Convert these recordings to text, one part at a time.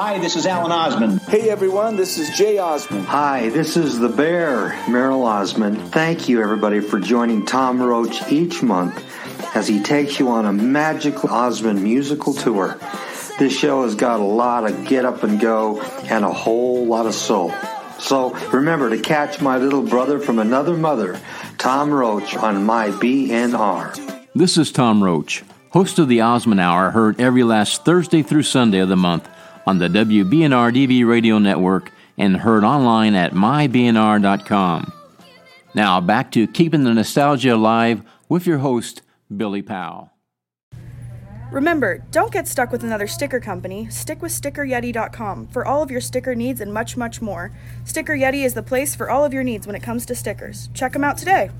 Hi, this is Alan Osmond. Hey everyone, this is Jay Osmond. Hi, this is the Bear, Merrill Osmond. Thank you everybody for joining Tom Roach each month as he takes you on a magical Osmond musical tour. This show has got a lot of get up and go and a whole lot of soul. So remember to catch my little brother from another mother, Tom Roach, on my BNR. This is Tom Roach, host of the Osmond Hour, heard every last Thursday through Sunday of the month on the WBNR DV radio network and heard online at mybnr.com. Now back to keeping the nostalgia alive with your host, Billy Powell. Remember, don't get stuck with another sticker company. Stick with StickerYeti.com for all of your sticker needs and much, much more. Sticker Yeti is the place for all of your needs when it comes to stickers. Check them out today.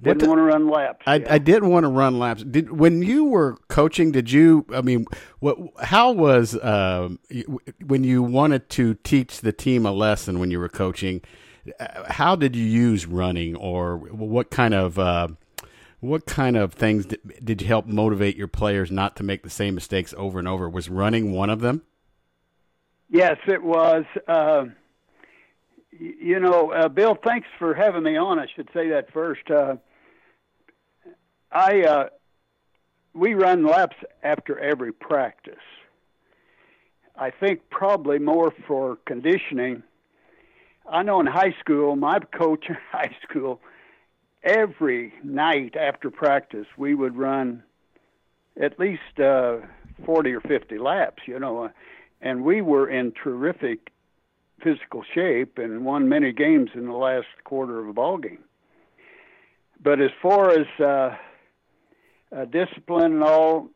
Didn't What want to run laps. I, yeah. I didn't want to run laps. Did when you were coaching? Did you? I mean, what? How was um, when you wanted to teach the team a lesson when you were coaching? uh, How did you use running, or what kind of uh, what kind of things did, did you help motivate your players not to make the same mistakes over and over? Was running one of them? Yes, it was. Uh, you know, uh, Bill, thanks for having me on. I should say that first. Uh, I uh, we run laps after every practice. I think probably more for conditioning. I know in high school, my coach in high school, every night after practice, we would run at least uh, 40 or 50 laps, you know, uh, and we were in terrific physical shape and won many games in the last quarter of a ball game. But as far as uh, uh, discipline and all,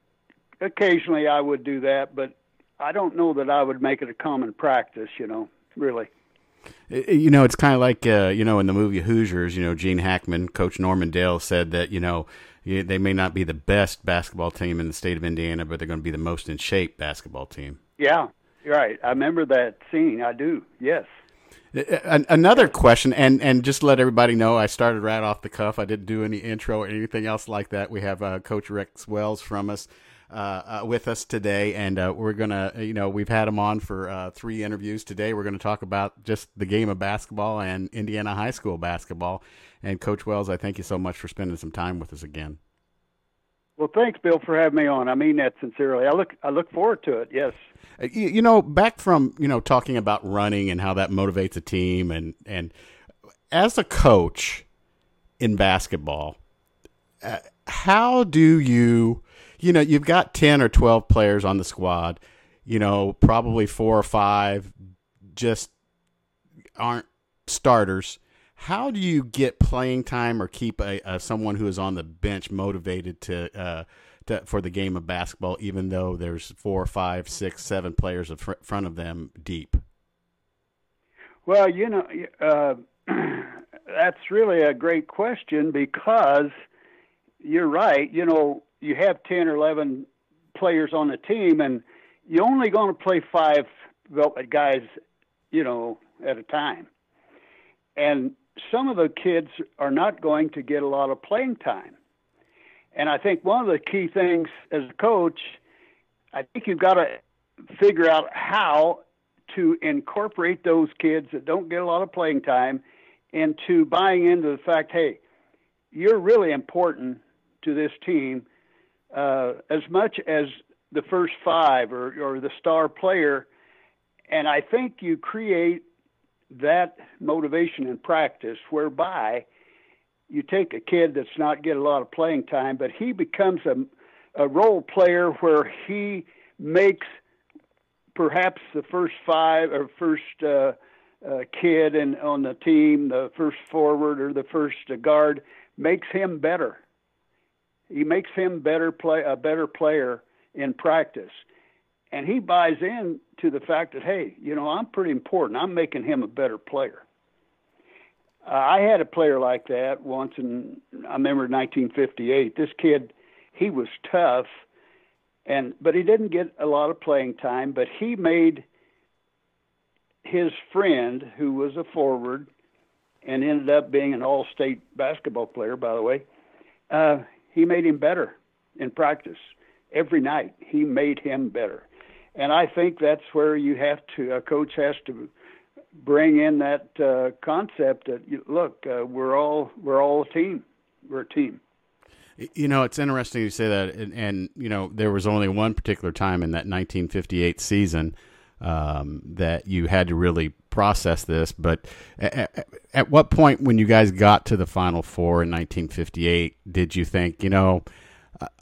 occasionally I would do that, but I don't know that I would make it a common practice, you know, really. You know, it's kind of like uh, you know in the movie Hoosiers. You know, Gene Hackman, Coach Norman Dale said that you know they may not be the best basketball team in the state of Indiana, but they're going to be the most in shape basketball team. Yeah, right. I remember that scene. I do. Yes. Uh, Another question, and and just let everybody know, I started right off the cuff. I didn't do any intro or anything else like that. We have uh, Coach Rex Wells from us uh, uh, with us today, and uh, we're gonna, you know, we've had him on for uh, three interviews today. We're to talk about just the game of basketball and Indiana high school basketball. And Coach Wells, I thank you so much for spending some time with us again. Well, thanks, Bill, for having me on. I mean that sincerely. I look I look forward to it. Yes. Uh, You, know, back from you know talking about running and how that motivates a team, and and as a coach in basketball, uh, how do you, you know, you've got ten or twelve players on the squad, you know, probably four or five just aren't starters. How do you get playing time or keep a, a someone who is on the bench motivated to, uh, to for the game of basketball, even though there's four, five, six, seven players in fr- front of them deep? Well, you know, uh, that's really a great question because you're right. You know, you have 10 or 11 players on the team, and you're only going to play five guys, you know, at a time. And some of the kids are not going to get a lot of playing time. And I think one of the key things as a coach, I think you've got to figure out how to incorporate those kids that don't get a lot of playing time into buying into the fact, hey, you're really important to this team uh, as much as the first five or, or the star player. And I think you create that motivation in practice whereby you take a kid that's not getting a lot of playing time, but he becomes a, a role player where he makes perhaps the first five or first uh, uh, kid and on the team, the first forward or the first guard, makes him better. He makes him better play a better player in practice, and he buys in to the fact that hey, you know, I'm pretty important. I'm making him a better player. Uh, I had a player like that once, and I remember 1958. This kid, he was tough, and but he didn't get a lot of playing time. But he made his friend, who was a forward, and ended up being an all-state basketball player, by the way. Uh, he made him better in practice every night. He made him better, and I think that's where you have to a coach has to bring in that uh, concept that look, uh, we're all we're all a team. We're a team. You know, it's interesting you say that, and, and, you know, there was only one particular time in that 1958 season um, that you had to really process this. But at, at, what point, when you guys got to the Final Four in 1958, did you think, you know,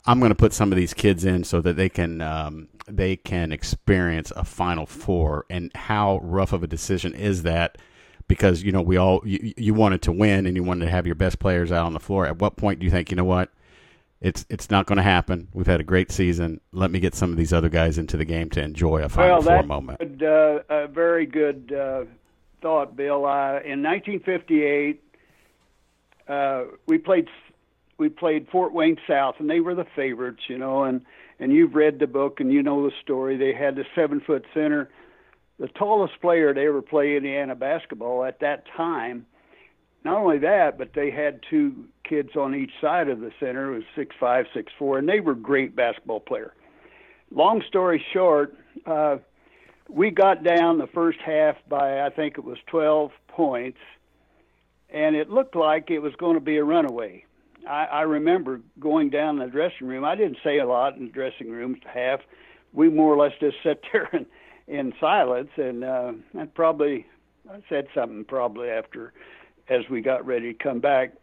I'm going to put some of these kids in so that they can um, they can experience a Final Four? And how rough of a decision is that? Because you know we all you, you wanted to win and you wanted to have your best players out on the floor. At what point do you think, you know what? it's it's not going to happen. We've had a great season. Let me get some of these other guys into the game to enjoy a Final well, Four moment. Good, uh, a very good uh, thought, Bill. Uh, in 1958, uh, we played we played Fort Wayne South, and they were the favorites, you know. And and you've read the book, and you know the story. They had the seven foot center, the tallest player to ever play Indiana basketball at that time not only that, but they had two kids on each side of the center, it was six five, six four, and they were great basketball player. Long story short, uh, we got down the first half by I think it was 12 points, and it looked like it was going to be a runaway. I, I remember going down in the dressing room. I didn't say a lot in the dressing room half. We more or less just sat there in, in silence, and uh, I probably I said something probably after as we got ready to come back.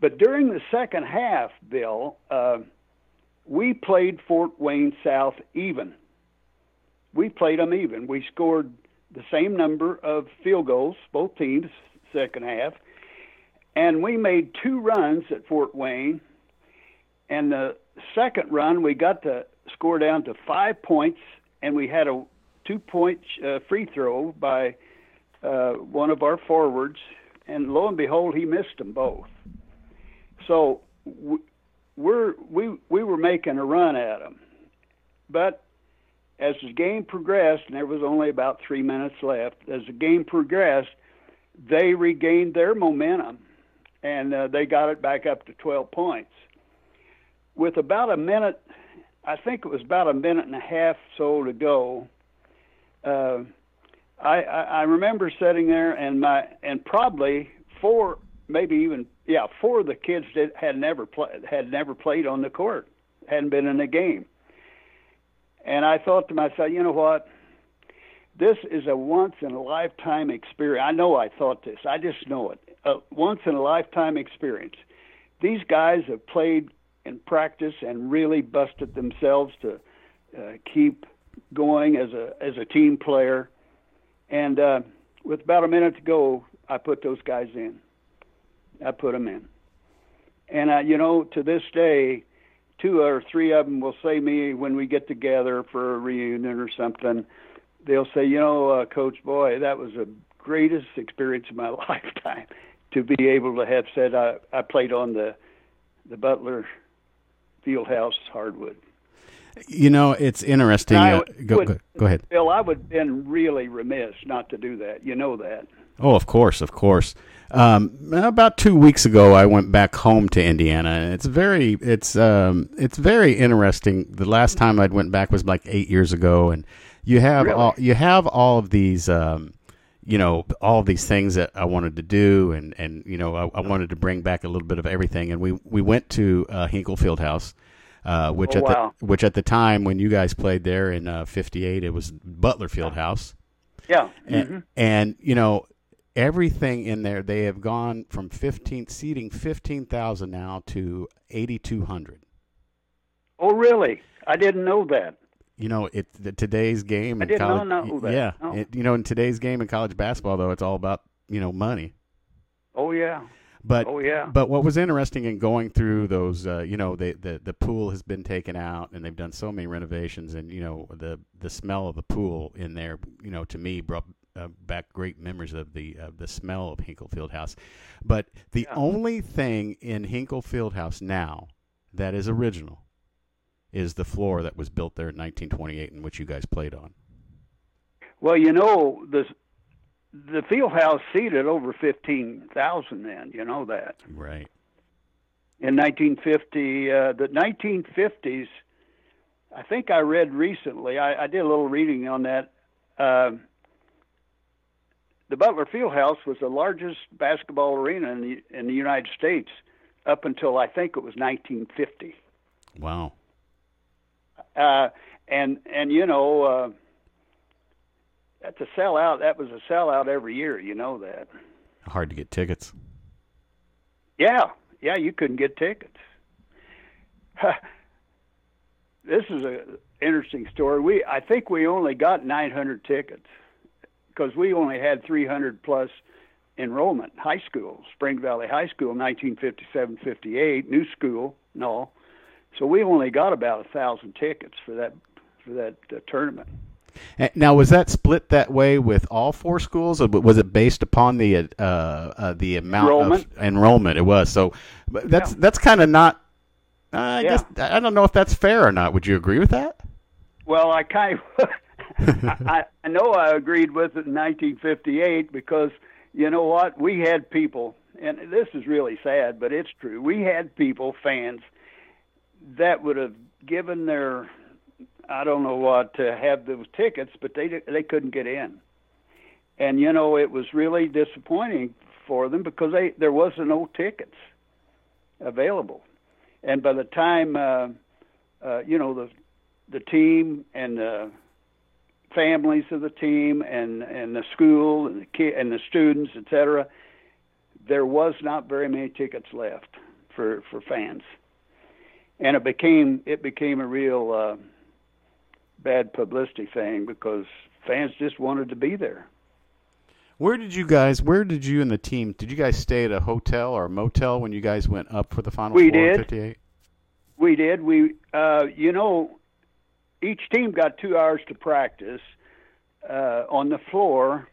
But during the second half, Bill, uh, we played Fort Wayne South even. We played them even. We scored the same number of field goals, both teams, second half, and we made two runs at Fort Wayne. And the second run, we got the score down to five points, and we had a two-point uh, free throw by uh, one of our forwards and lo and behold, he missed them both. So we're we we were making a run at them, but as the game progressed, and there was only about three minutes left, as the game progressed, they regained their momentum, and uh, they got it back up to 12 points. With about a minute, I think it was about a minute and a half so to go. Uh, I, I, I remember sitting there and my and probably four, maybe even yeah, four of the kids that had never played had never played on the court, hadn't been in a game. And I thought to myself, you know what? This is a once in a lifetime experience. I know I thought this. I just know it. A once in a lifetime experience. These guys have played and practiced and really busted themselves to uh, keep going as a as a team player and uh, with about a minute to go, I put those guys in. I put them in. And, uh, you know, to this day, two or three of them will say me when we get together for a reunion or something, they'll say, you know, uh, Coach Boy, that was the greatest experience of my lifetime to be able to have said I, I played on the the Butler Fieldhouse hardwood. You know, it's interesting. Uh, go, would, go, go, ahead. Bill, I would have been really remiss not to do that. You know that. Oh, of course, of course. Um, about two weeks ago, I went back home to Indiana. and It's very, it's, um, it's very interesting. The last time I went back was like eight years ago, and you have really? all, you have all of these, um, you know, all these things that I wanted to do, and and you know, I, I wanted to bring back a little bit of everything. And we we went to uh, Hinkle Fieldhouse uh, which oh, at wow. the which at the time when you guys played there in uh, '58, it was Butler Fieldhouse. Yeah, and, mm-hmm. and you know everything in there. They have gone from 15 seating 15,000 now to 8,200. Oh, really? I didn't know that. You know, it the, today's game. I in didn't college, know. Yeah, oh. it, you know, in today's game in college basketball, though, it's all about you know money. Oh yeah. But oh yeah. But what was interesting in going through those, uh, you know, the, the the pool has been taken out, and they've done so many renovations, and you know, the the smell of the pool in there, you know, to me brought uh, back great memories of the uh, the smell of Hinkle Fieldhouse. But the Yeah. only thing in Hinkle Fieldhouse now that is original is the floor that was built there in 1928, in which you guys played on. Well, you know the the field house seated over fifteen thousand. Then you know that Right. in 1950, uh, the 1950s, I think I read recently. I, I did a little reading on that. Uh, the Butler Fieldhouse was the largest basketball arena in the in the United States up until I think it was 1950. Wow. Uh, and and you know uh, that's a sellout. That was a sellout every year. You know that. Hard to get tickets. Yeah, yeah, you couldn't get tickets. this is a interesting story. We I think we only got 900 tickets because we only had 300 plus enrollment. High school, Spring Valley High School, 1957-58, new school, no. So we only got about a thousand tickets for that for that uh, tournament. Now, was that split that way with all four schools, or was it based upon the uh, uh, the amount enrollment? of enrollment? It was so. That's Yeah. that's kind of not. Uh, I Yeah. guess I don't know if that's fair or not. Would you agree with that? Well, I kind of, I, I know I agreed with it in 1958 because you know what? We had people, and this is really sad, but it's true. We had people, fans, that would have given their, I don't know what, to have those tickets, but they they couldn't get in, and you know it was really disappointing for them because they there wasn't no tickets available, and by the time uh, uh, you know the the team and the families of the team and and the school and the ki- and the students, et cetera, there was not very many tickets left for for fans, and it became it became a real uh, bad publicity thing because fans just wanted to be there. Where did you guys? Where did you and the team? Did you guys stay at a hotel or a motel when you guys went up for the final We did. '58? We did. We, uh, you know, each team got two hours to practice uh, on the floor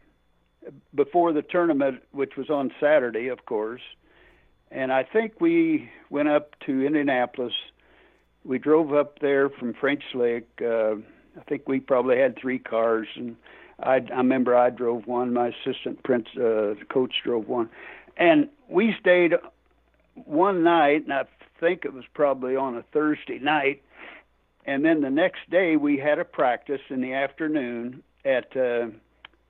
before the tournament, which was on Saturday, of course. And I think we went up to Indianapolis. We drove up there from French Lick. Uh, I think we probably had three cars, and I, I remember I drove one. My assistant prince, uh, coach drove one, and we stayed one night, and I think it was probably on a Thursday night. And then the next day we had a practice in the afternoon at uh,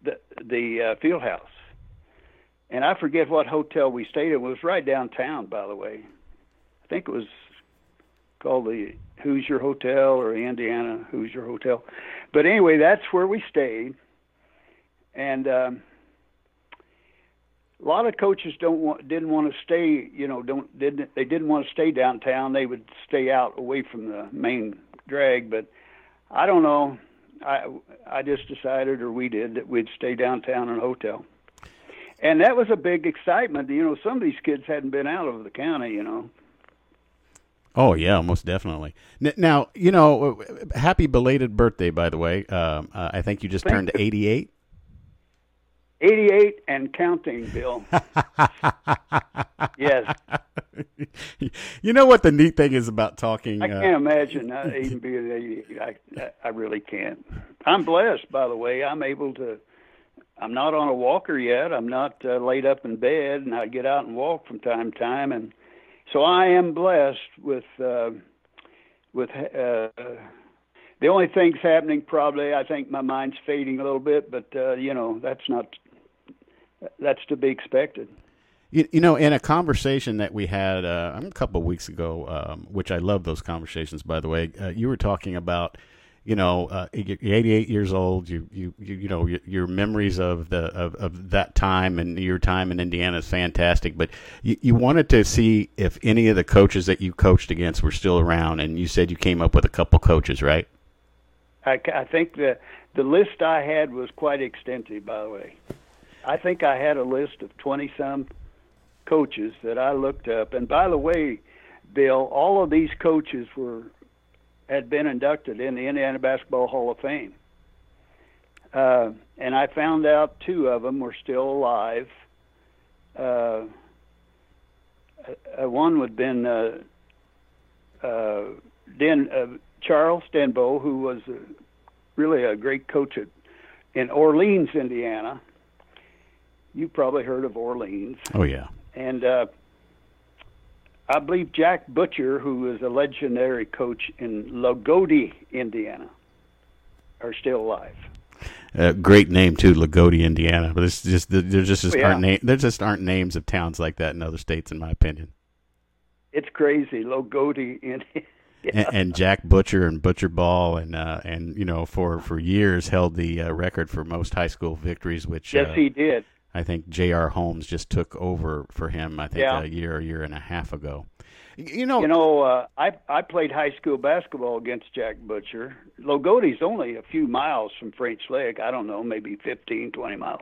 the the uh, field house. And I forget what hotel we stayed in. It was right downtown, by the way. I think it was called the Hoosier Hotel or Indiana Hoosier Hotel. But anyway, that's where we stayed. And um, a lot of coaches don't want didn't want to stay you know don't didn't they didn't want to stay downtown. They would stay out away from the main drag. But i don't know. I i just decided or we did that we'd stay downtown in a hotel. And that was a big excitement. You know some of these kids hadn't been out of the county you know Oh yeah, most definitely. Now you know, happy belated birthday, by the way. Um, uh, I think you just Thank turned you. 88. 88 and counting bill yes you know what the neat thing is about talking? I uh, can't imagine uh, even being 88. I, I really can't. I'm blessed, by the way. I'm able to. I'm not on a walker yet. I'm not uh, laid up in bed, and I get out and walk from time to time, and so I am blessed with uh, with. Uh, the only things happening probably, I think my mind's fading a little bit, but uh, you know that's not. That's to be expected. You, you know, in a conversation that we had uh, a couple of weeks ago, um, which I love those conversations, by the way, uh, you were talking about, you know, uh, you're 88 years old. You, you, you, you know, your, your memories of the of, of that time and your time in Indiana is fantastic. But you, you wanted to see if any of the coaches that you coached against were still around, and you said you came up with a couple coaches, right? I, I think the the list I had was quite extensive. By the way, I think I had a list of twenty some coaches that I looked up. And by the way, Bill, all of these coaches were had been inducted in the Indiana Basketball Hall of Fame. Uh, and I found out two of them were still alive. Uh, uh, one would have been uh, uh, Den, uh, Charles Denbo, who was uh, really a great coach at, in Orleans, Indiana. You've probably heard of Orleans Oh yeah. and uh, I believe Jack Butcher, who is a legendary coach in Loogootee, Indiana, are still alive. Uh, great name too, Loogootee, Indiana. But it's just there just, just Oh, yeah. aren't na- there just aren't names of towns like that in other states, in my opinion. It's crazy, Loogootee, Indiana. And, and Jack Butcher and Butcher Ball and uh, and you know for for years held the uh, record for most high school victories, which Yes, uh, he did. I think J.R. Holmes just took over for him. I think Yeah. a year, a year and a half ago. You know, You know, uh, I I played high school basketball against Jack Butcher. Loogootee's only a few miles from French Lick. I don't know, maybe fifteen, twenty miles.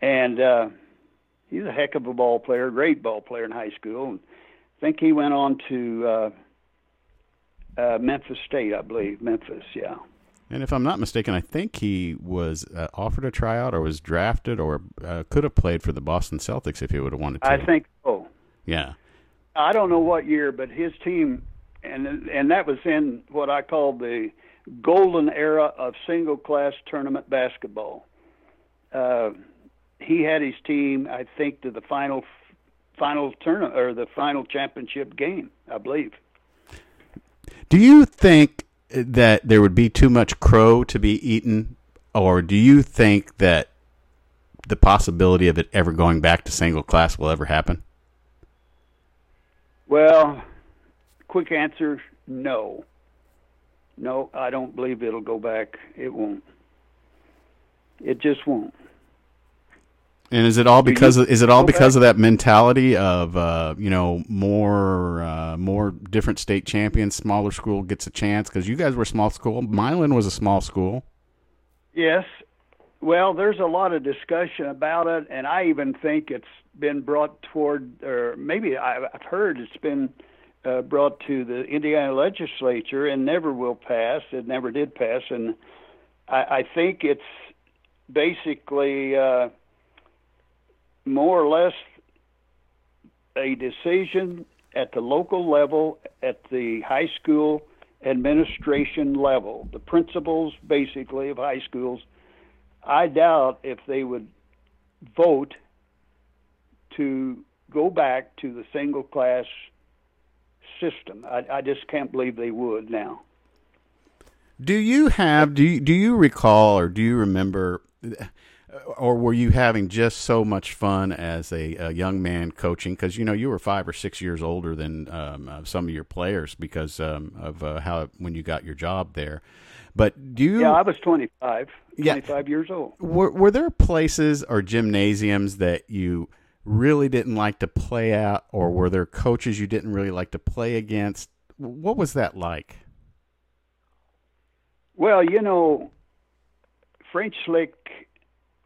And uh, he's a heck of a ball player, great ball player in high school. And I think he went on to uh, uh, Memphis State, I believe. Memphis, yeah. And if I'm not mistaken, I think he was uh, offered a tryout or was drafted or uh, could have played for the Boston Celtics if he would have wanted to. I think so. Yeah. I don't know what year, but his team, and and that was in what I call the golden era of single class tournament basketball. Uh, he had his team, I think, to the final final tournament or the final championship game, I believe. Do you think that there would be too much crow to be eaten, or do you think that the possibility of it ever going back to single class will ever happen? Well, quick answer: no. No, I don't believe it'll go back. It won't. It just won't. And is it all because of, is it all because of that mentality of uh, you know more uh, more different state champions, smaller school gets a chance because you guys were a small school. Milan was a small school. Yes. Well, there's a lot of discussion about it, and I even think it's been brought toward, or maybe I- I've heard it's been uh, brought to the Indiana legislature and never will pass. It never did pass, and I, I think it's basically uh, more or less a decision at the local level, at the high school administration level, the principals basically of high schools. I doubt if they would vote to go back to the single class system. I, I just can't believe they would now. Do you have do you, do you recall or do you remember or were you having just so much fun as a, a young man coaching because you know you were five or six years older than um, uh, some of your players because um, of uh, how when you got your job there but do you Yeah, I was 25, Yeah. 25 years old. were, were there places or gymnasiums that you really didn't like to play at or were there coaches you didn't really like to play against what was that like Well, you know, French Lick,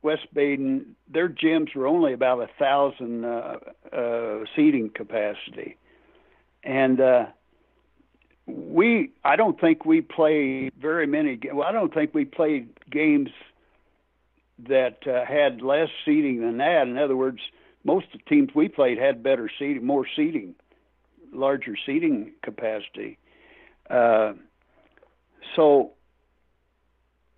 West Baden, their gyms were only about a thousand uh, uh, seating capacity, and uh, we. I don't think we played very many. Well, I don't think we played games that uh, had less seating than that. In other words, most of the teams we played had better seating, more seating, larger seating capacity. Uh, so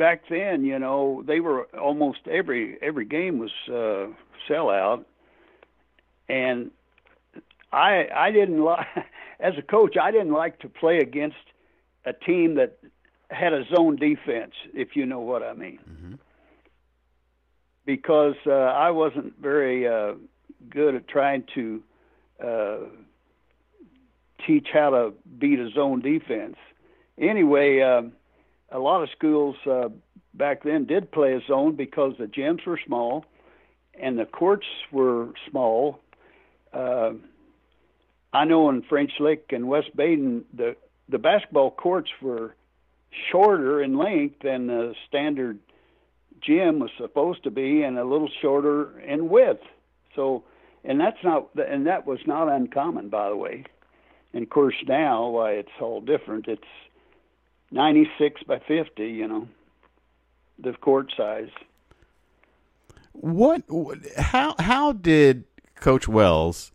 back then, you know, they were almost every every game was uh, sellout, and I I didn't like as a coach I didn't like to play against a team that had a zone defense, if you know what I mean, because uh, I wasn't very uh, good at trying to uh, teach how to beat a zone defense. Anyway. Um, a lot of schools uh, back then did play a zone because the gyms were small and the courts were small. Uh, I know in French Lick and West Baden, the the basketball courts were shorter in length than the standard gym was supposed to be, and a little shorter in width. So, and that's not, and that was not uncommon, by the way. And of course, now, why it's all different. It's 96 by 50, you know, the court size. What? How? How did Coach Wells?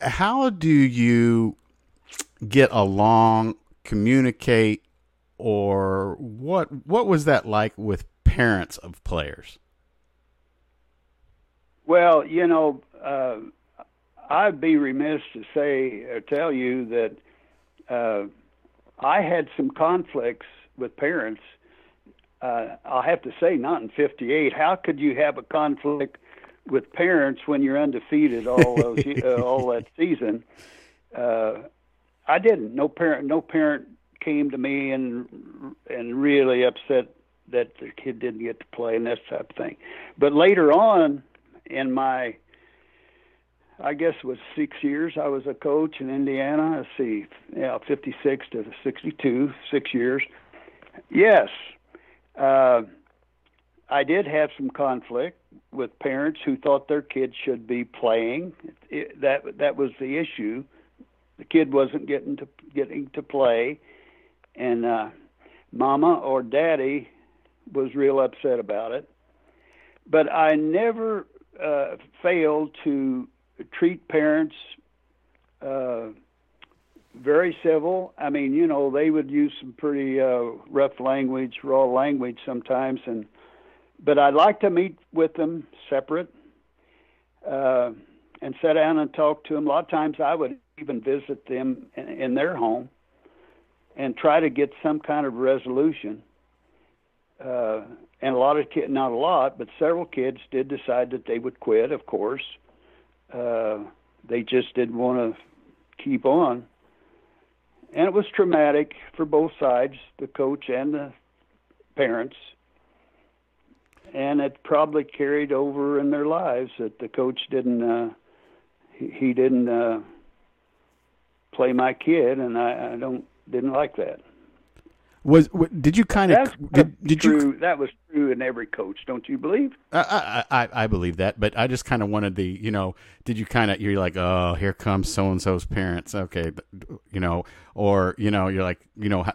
How do you get along, communicate, or what? What was that like with parents of players? Well, you know, uh, I'd be remiss to say or tell you that uh, I had some conflicts with parents. Uh, I'll have to say, not in '58. How could you have a conflict with parents when you're undefeated all those uh, all that season? Uh, I didn't. No parent. No parent came to me and and really upset that the kid didn't get to play and that type of thing. But later on, in my I guess it was six years I was a coach in Indiana. Let's see, yeah, 56 to 62, six years. Yes, uh, I did have some conflict with parents who thought their kids should be playing. It, that that was the issue. The kid wasn't getting to getting to play, and uh, mama or daddy was real upset about it. But I never uh, failed to treat parents uh, very civil. I mean, you know, they would use some pretty uh, rough language, raw language sometimes, and but I'd like to meet with them separate uh, and sit down and talk to them. A lot of times, I would even visit them in, in their home and try to get some kind of resolution. Uh, and a lot of kids, not a lot, but several kids did decide that they would quit. Of course, uh, they just didn't want to keep on, and it was traumatic for both sides, the coach and the parents. And it probably carried over in their lives that the coach didn't. Uh, he, he didn't uh, play my kid, and I, I don't didn't like that. Was did you kind of did, did true, you that was true in every coach, don't you believe? I I I believe that, but I just kind of wanted the you know did you kind of you're like oh here comes so and so's parents. Okay you know or you know you're like you know how,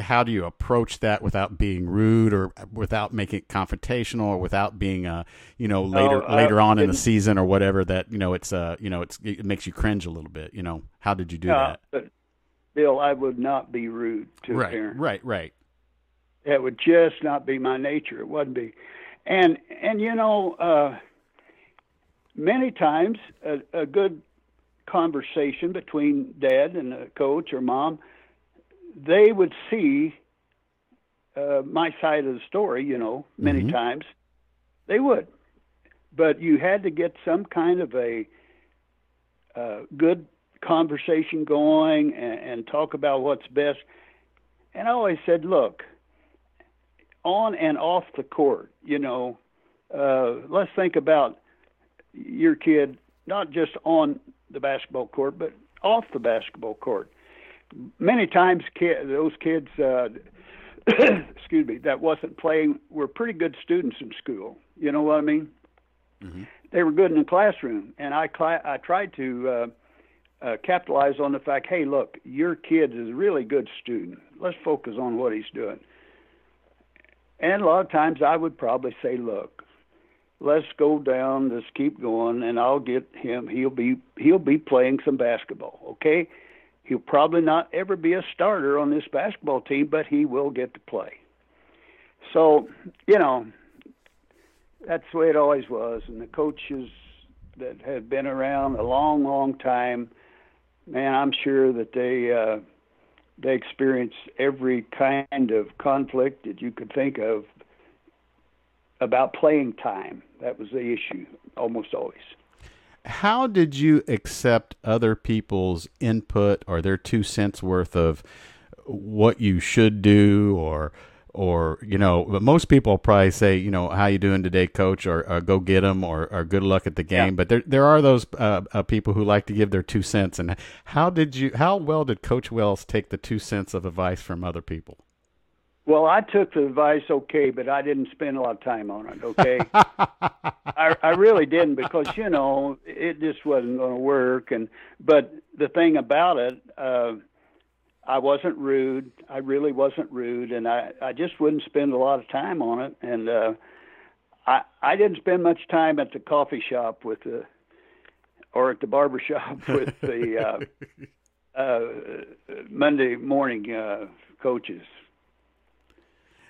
how do you approach that without being rude or without making it confrontational or without being uh you know later Oh, later on in the season or whatever that you know it's uh you know it's it makes you cringe a little bit you know? How did you do Uh, that? but Bill, I would not be rude to a right parent. right right That would just not be my nature. It wouldn't be. And and you know, uh, many times a, a good conversation between dad and a coach or mom, they would see uh, my side of the story. You know, many Mhm. times they would, but you had to get some kind of a uh, good conversation going and, and talk about what's best. And I always said, look, on and off the court, you know, uh, let's think about your kid, not just on the basketball court, but off the basketball court. Many times, kid, those kids, uh, excuse me, that wasn't playing were pretty good students in school. You know what I mean? They were good in the classroom, and I cla- I tried to uh, capitalize on the fact, hey, look, your kid is a really good student. Let's focus on what he's doing. And a lot of times I would probably say, look, let's go down, let's keep going, and I'll get him. He'll be he'll be playing some basketball. Okay, he'll probably not ever be a starter on this basketball team, but he will get to play. So you know, that's the way it always was. And the coaches that have been around a long, long time, man, I'm sure that they uh, they experienced every kind of conflict that you could think of about playing time. That was the issue almost always. how did you accept other people's input or their two cents worth of what you should do or or you know but most people probably say you know how you doing today coach or, or go get them or, or good luck at the game Yeah. but there there are those uh, uh, people who like to give their two cents and how did you how well did coach wells take the two cents of advice from other people Well, I took the advice okay, but I didn't spend a lot of time on it. Okay, I, I really didn't because you know it just wasn't going to work. And but the thing about it, uh, I wasn't rude. I really wasn't rude, and I I just wouldn't spend a lot of time on it. And uh, I I didn't spend much time at the coffee shop with the or at the barber shop with the uh, uh, Monday morning uh, coaches.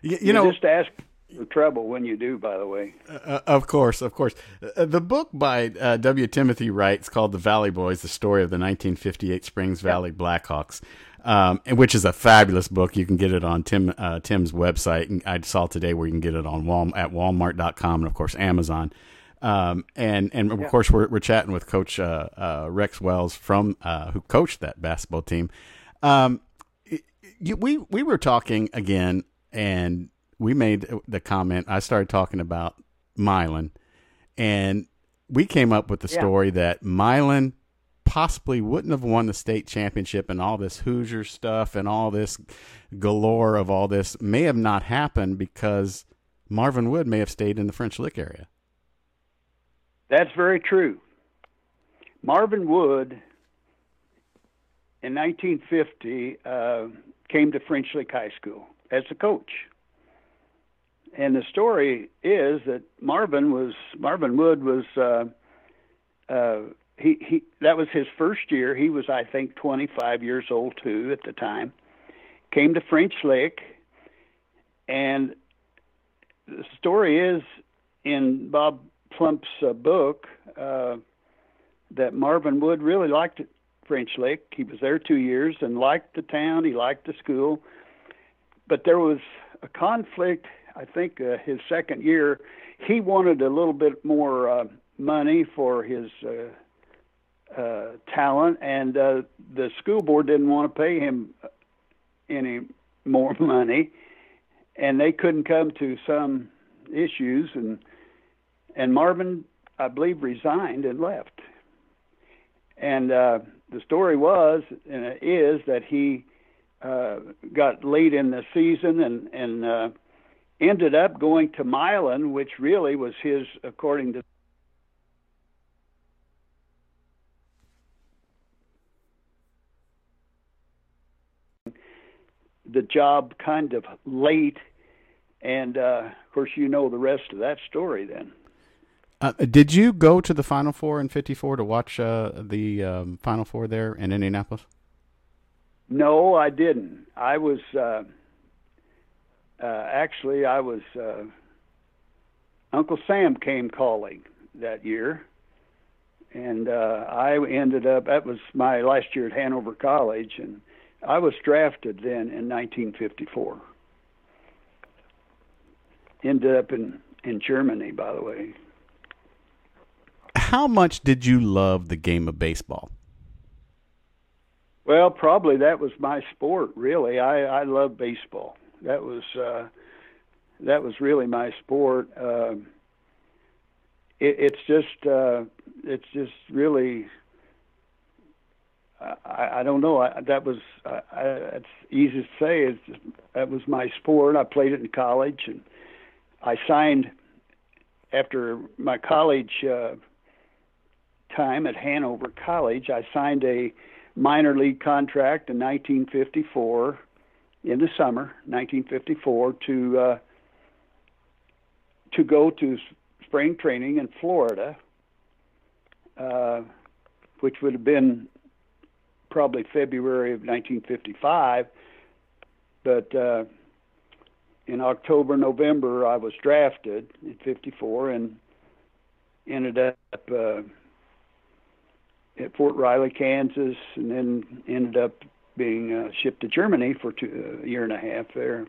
you, you know just ask the trouble when you do. By the way, uh, of course, of course. Uh, the book by uh, W. Timothy Wright is called "The Valley Boys: The Story of the 1958 Springs Valley Blackhawks." Um, which is a fabulous book. You can get it on Tim uh, Tim's website. I saw today where you can get it on Wal- at Walmart.com and of course Amazon. Um, and and of yeah. course we're we're chatting with Coach uh, uh, Rex Wells from uh, who coached that basketball team. Um, you, we we were talking again, and we made the comment. I started talking about Milan, and we came up with the yeah. story that Milan possibly wouldn't have won the state championship and all this Hoosier stuff and all this galore of all this may have not happened because Marvin Wood may have stayed in the French Lick area. That's very true. Marvin Wood in 1950 uh, came to French Lick High School as a coach. And the story is that Marvin was Marvin Wood was uh, uh, he he that was his first year. He was I think 25 years old too at the time. Came to French Lick, and the story is in Bob Plump's uh, book uh, that Marvin Wood really liked French Lick. He was there two years and liked the town. He liked the school, but there was a conflict. I think uh, his second year, he wanted a little bit more uh, money for his uh, uh, talent, and uh, the school board didn't want to pay him any more money, and they couldn't come to some issues and and Marvin, I believe, resigned and left. And uh, the story was and is that he uh, got late in the season and and uh, ended up going to Milan, which really was his, according to the job kind of late and uh, of course you know the rest of that story then uh, did you go to the Final Four in '54 to watch uh, the um, Final Four there in Indianapolis? No, I didn't. I was uh, uh actually I was uh, Uncle Sam came calling that year, and uh, I ended up. That was my last year at Hanover College, and I was drafted then in 1954. Ended up in in Germany, by the way how much did you love the game of baseball? Well, probably that was my sport. Really, I I love baseball. That was uh, that was really my sport. Uh, it, it's just uh, it's just really. I, I don't know. I, that was I, I, it's easy to say. It's just, that was my sport. I played it in college, and I signed after my college uh, time at Hanover College, I signed a minor league contract in 1954, in the summer 1954, to uh, to go to spring training in Florida, uh, which would have been probably February of 1955. But uh, in October, November, I was drafted in '54 and ended up. Uh, at Fort Riley, Kansas, and then ended up being uh, shipped to Germany for two, uh, a year and a half there.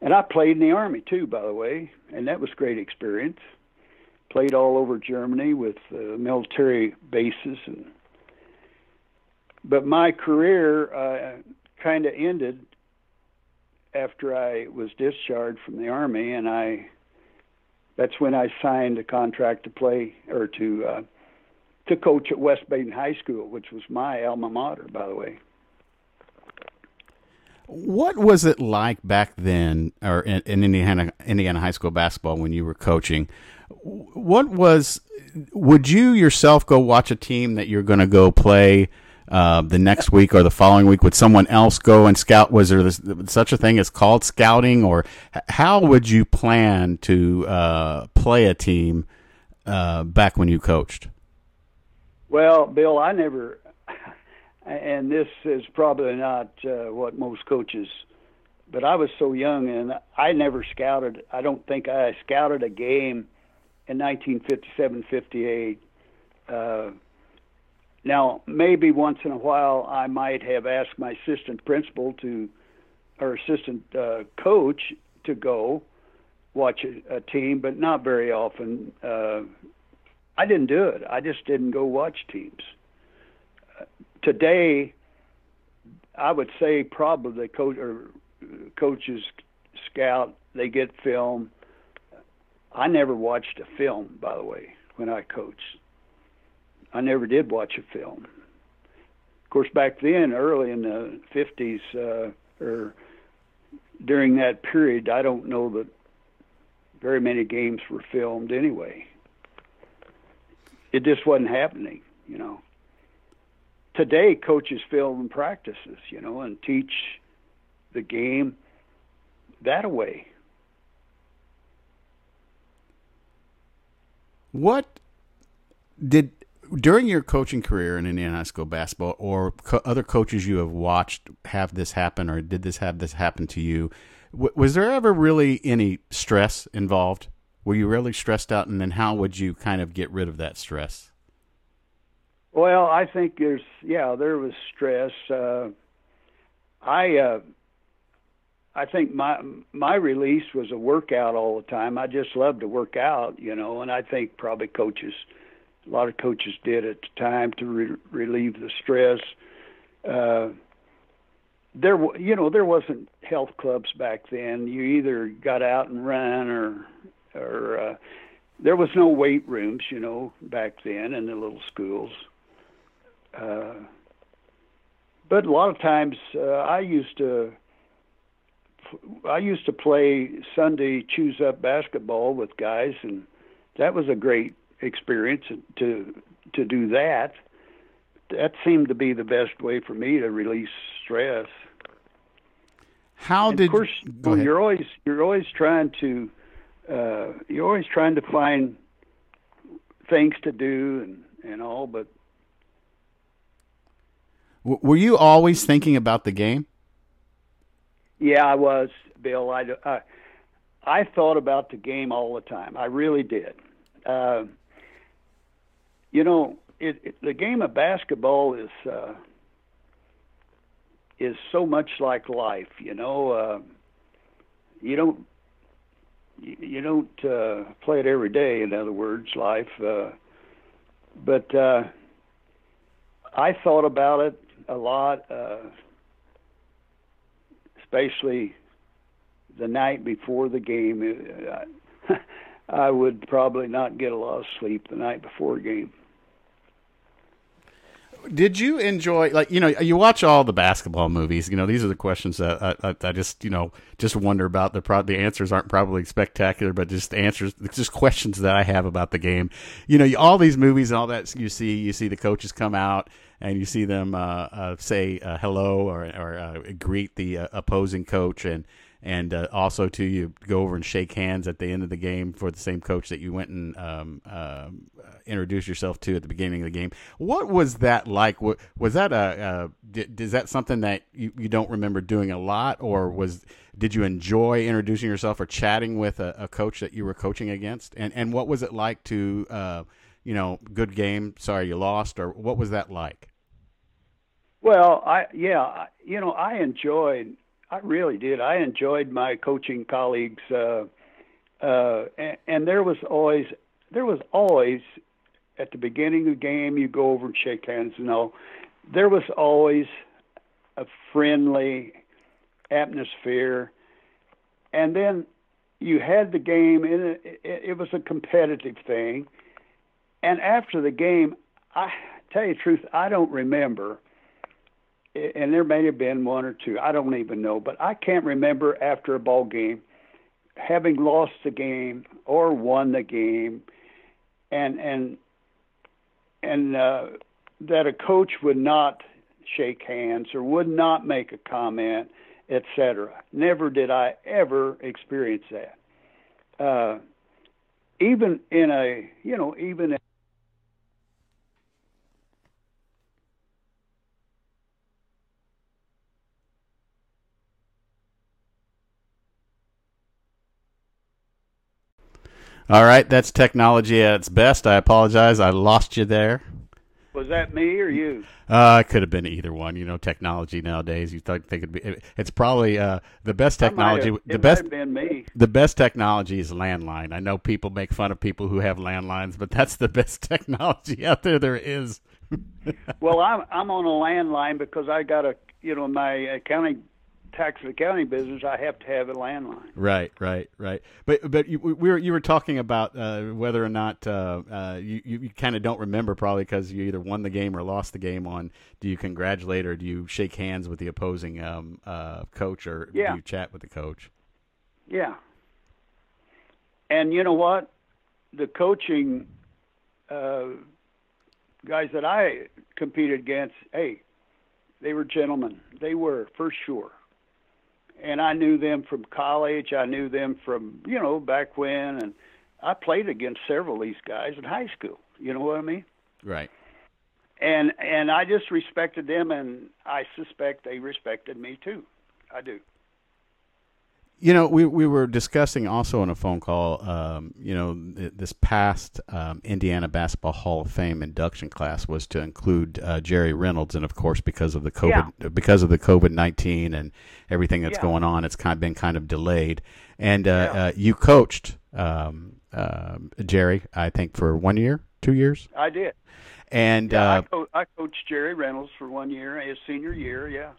And I played in the army too, by the way, and that was great experience. Played all over Germany with uh, military bases, and but my career uh, kind of ended after I was discharged from the army, and I that's when I signed a contract to play or to uh, to coach at West Baden High School, which was my alma mater, by the way. What was it like back then, or in, in Indiana, Indiana high school basketball when you were coaching? What was? Would you yourself go watch a team that you're going to go play uh, the next week or the following week? Would someone else go and scout? Was there this, such a thing as called scouting, or how would you plan to uh, play a team uh, back when you coached? Well, Bill, I never, and this is probably not uh, what most coaches but I was so young, and I never scouted. I don't think I scouted a game in 1957, 58. Uh, now, maybe once in a while, I might have asked my assistant principal to, or assistant uh, coach to go watch a, a team, but not very often. Uh, I didn't do it. I just didn't go watch teams. Today, I would say probably coach or coaches scout. They get film. I never watched a film, by the way, when I coached. I never did watch a film. Of course, back then, early in the 50s, uh, or during that period, I don't know that very many games were filmed anyway. It just wasn't happening, you know. Today, coaches film practices, you know, and teach the game that way. What did during your coaching career in Indiana high school basketball, or co- other coaches you have watched have this happen, or did this have this happen to you? W- was there ever really any stress involved? Were you really stressed out, and then how would you kind of get rid of that stress? Well, I think there's yeah, there was stress. Uh, I uh, I think my my release was a workout all the time. I just loved to work out, you know, and I think probably coaches, a lot of coaches did at the time to re- relieve the stress. Uh, there, you know, there wasn't health clubs back then. You either got out and ran, or, or uh, there was no weight rooms, you know, back then in the little schools. Uh, but a lot of times, uh, I used to I used to play Sunday choose up basketball with guys, and that was a great experience to to do that. That seemed to be the best way for me to release stress. How and did of course ahead. you're always you're always trying to uh, you're always trying to find things to do and and all, but W- were you always thinking about the game? Yeah, I was, Bill. I, I, I thought about the game all the time. I really did. Uh, you know, it, it, the game of basketball is uh, is so much like life. You know, uh, you don't you, you don't uh, play it every day. In other words, life. Uh, but uh, I thought about it a lot. Especially the night before the game. I, I would probably not get a lot of sleep the night before a game. Did you enjoy like you know you watch all the basketball movies? You know these are the questions that I, I, I just you know just wonder about. The pro- the answers aren't probably spectacular, but just answers, just questions that I have about the game. You know all these movies and all that you see, you see the coaches come out and you see them uh, uh, say uh, hello or, or uh, greet the uh, opposing coach and and uh, also to you go over and shake hands at the end of the game for the same coach that you went and um, um, introduced yourself to at the beginning of the game. What was that like? Was that a, is that something that you, you don't remember doing a lot, or was did you enjoy introducing yourself or chatting with a, a coach that you were coaching against? And and what was it like to uh, you know good game? Sorry you lost, or what was that like? Well, I yeah, you know, I enjoyed. I really did. I enjoyed my coaching colleagues, uh, uh, and, and there was always there was always at the beginning of the game you go over and shake hands and all. There was always a friendly atmosphere, and then you had the game, and it, it, it was a competitive thing. And after the game, I tell you the truth, I don't remember and there may have been one or two. I don't even know, but I can't remember after a ball game having lost the game or won the game, and and and uh, that a coach would not shake hands or would not make a comment, etc. Never did I ever experience that. Uh, even in a you know even. All right, that's technology at its best. I apologize. I lost you there. Was that me or you? Uh, it could have been either one. You know, technology nowadays. You think they could be. It's probably uh, the best technology. Have, the best. been me. The best technology is landline. I know people make fun of people who have landlines, but that's the best technology out there there is. well, I'm I'm on a landline because I got a you know my accounting tax and accounting business, I have to have a landline. Right, right, right. But but you, we were you were talking about uh, whether or not uh, uh, you you kind of don't remember probably because you either won the game or lost the game on. Do you congratulate or do you shake hands with the opposing um, uh, coach or yeah. do you chat with the coach? Yeah. And you know what? The coaching uh, guys that I competed against, hey, they were gentlemen. They were for sure and I knew them from college. I knew them from you know back when, and I played against several of these guys in high school. You know what I mean? Right. And and I just respected them, and I suspect they respected me too. I do. You know, we we were discussing also on a phone call. Um, you know, th- this past um, Indiana Basketball Hall of Fame induction class was to include uh, Jerry Reynolds, and of course, because of the COVID, yeah. because of the COVID nineteen and everything that's yeah. going on, it's kind of been kind of delayed. And uh, yeah. uh, you coached um, Jerry, I think, for one year, two years. I did. And yeah, uh, I, co- I, coached Jerry Reynolds for one year, his senior year. Yeah.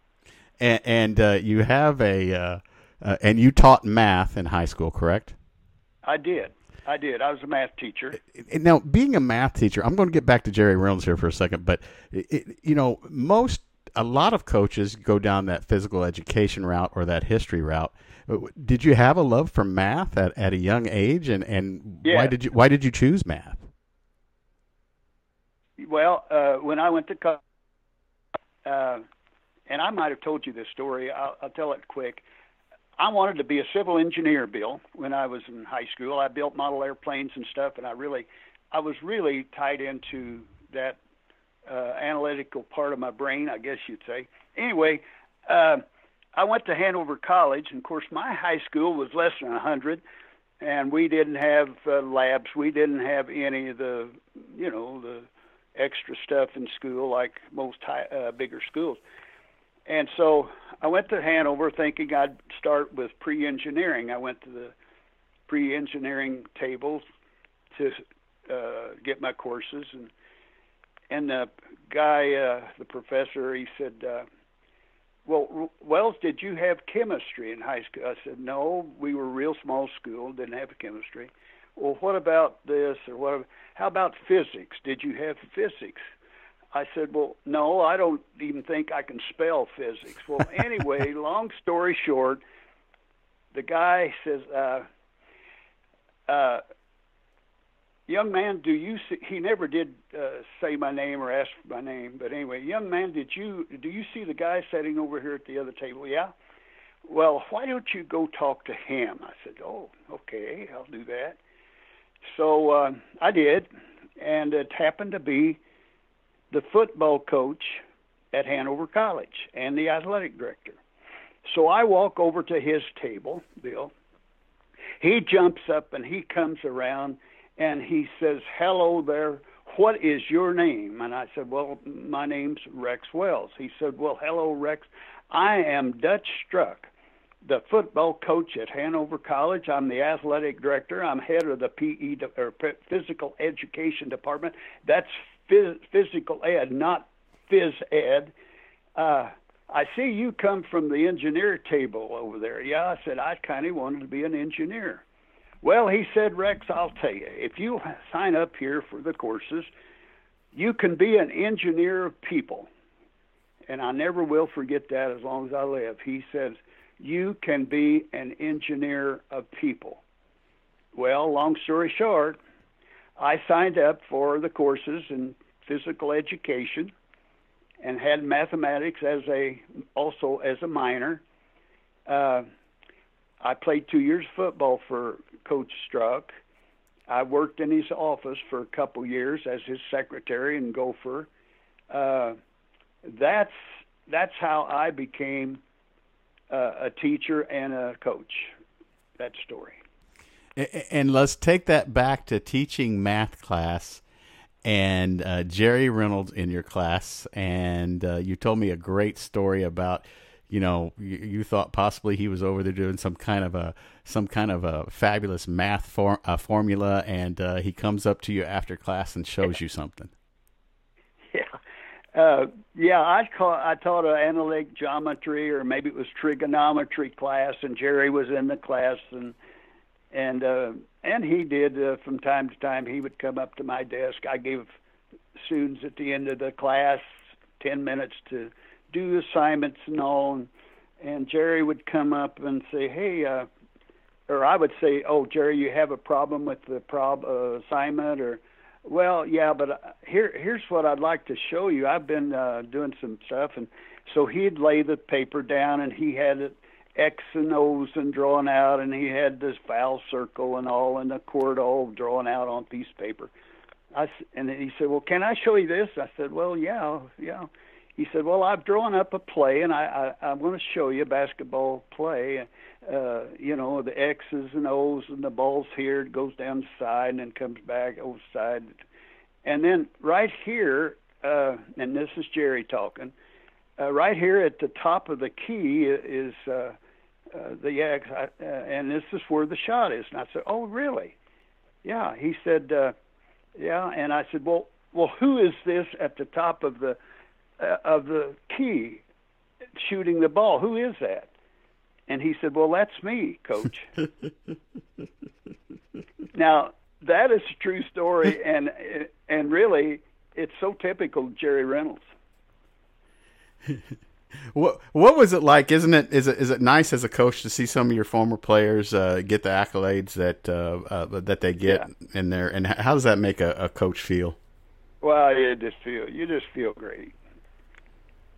And, and uh, you have a uh, and you taught math in high school, correct? I did. I did. I was a math teacher. Now, being a math teacher, I'm going to get back to Jerry Reynolds here for a second, but it, you know, most a lot of coaches go down that physical education route or that history route. Did you have a love for math at, at a young age, and, and yeah. why did you why did you choose math? Well, uh, when I went to college, uh, and I might have told you this story. I'll, I'll tell it quick. I wanted to be a civil engineer, Bill, when I was in high school. I built model airplanes and stuff, and I really, I was really tied into that uh, analytical part of my brain, I guess you'd say. Anyway, uh, I went to Hanover College, and of course, my high school was less than a hundred, and we didn't have uh, labs. We didn't have any of the, you know, the extra stuff in school like most high, uh, bigger schools. And so I went to Hanover thinking I'd start with pre-engineering. I went to the pre-engineering table to uh, get my courses, and and the guy, uh, the professor, he said, uh, "Well, Wells, did you have chemistry in high school?" I said, "No, we were a real small school, didn't have chemistry." Well, what about this or what? How about physics? Did you have physics? I said, Well, no, I don't even think I can spell physics. Well, anyway, long story short, the guy says, uh, uh, Young man, do you see, he never did uh, say my name or ask for my name, but anyway, young man, did you do you see the guy sitting over here at the other table? Yeah. Well, why don't you go talk to him? I said, Oh, okay, I'll do that. So uh, I did, and it happened to be the football coach at Hanover College and the athletic director. So I walk over to his table, Bill. He jumps up and he comes around and he says, Hello there. What is your name? And I said, Well, my name's Rex Wells. He said, Well, hello, Rex. I am Dutch Struck, the football coach at Hanover College. I'm the athletic director. I'm head of the PE de- or physical education department. That's phys- physical ed, not phys ed. Uh, I see you come from the engineer table over there. Yeah, I said I kind of wanted to be an engineer. Well, he said, Rex, I'll tell you, if you sign up here for the courses, you can be an engineer of people. And I never will forget that as long as I live. He says, You can be an engineer of people. Well, long story short, I signed up for the courses in physical education and had mathematics as a also as a minor. Uh, I played two years football for Coach Struck. I worked in his office for a couple years as his secretary and gopher. Uh, that's that's how I became uh, a teacher and a coach. That story. And let's take that back to teaching math class and uh, Jerry Reynolds in your class. And uh, you told me a great story about, you know, you, you, thought possibly he was over there doing some kind of a some kind of a fabulous math for, uh, formula, and uh, he comes up to you after class and shows you something. Yeah. Uh, yeah, I call, I taught an analytic geometry or maybe it was trigonometry class, and Jerry was in the class, and and uh, and he did uh, from time to time. He would come up to my desk. I gave students at the end of the class ten minutes to do assignments and all, and, and Jerry would come up and say, "Hey," uh, or I would say, "Oh, Jerry, you have a problem with the prob uh, assignment," or well, yeah, but uh, here here's what I'd like to show you. I've been uh, doing some stuff, and so he'd lay the paper down, and he had it X and O's and drawn out, and he had this vowel circle and all, and the chord all drawn out on piece of paper. I and he said, "Well, can I show you this?" I said, "Well, yeah, yeah." He said, "Well, I've drawn up a play, and I, I I'm going to show you a basketball play." uh, you know, the X's and O's and the ball's here, it goes down the side and then comes back over side. And then right here, uh, and this is Jerry talking, uh, right here at the top of the key is uh, uh, the X, uh, and this is where the shot is. And I said, oh, really? Yeah. He said, uh, yeah. And I said, well, well, who is this at the top of the uh, of the key shooting the ball? Who is that? And he said, Well, that's me, coach. now, that is a true story, and and really, it's so typical Jerry Reynolds. what what was it like? Isn't it is it is it nice as a coach to see some of your former players uh, get the accolades that uh, uh, that they get yeah. in there, and how does that make a, a coach feel? Well, you just feel you just feel great.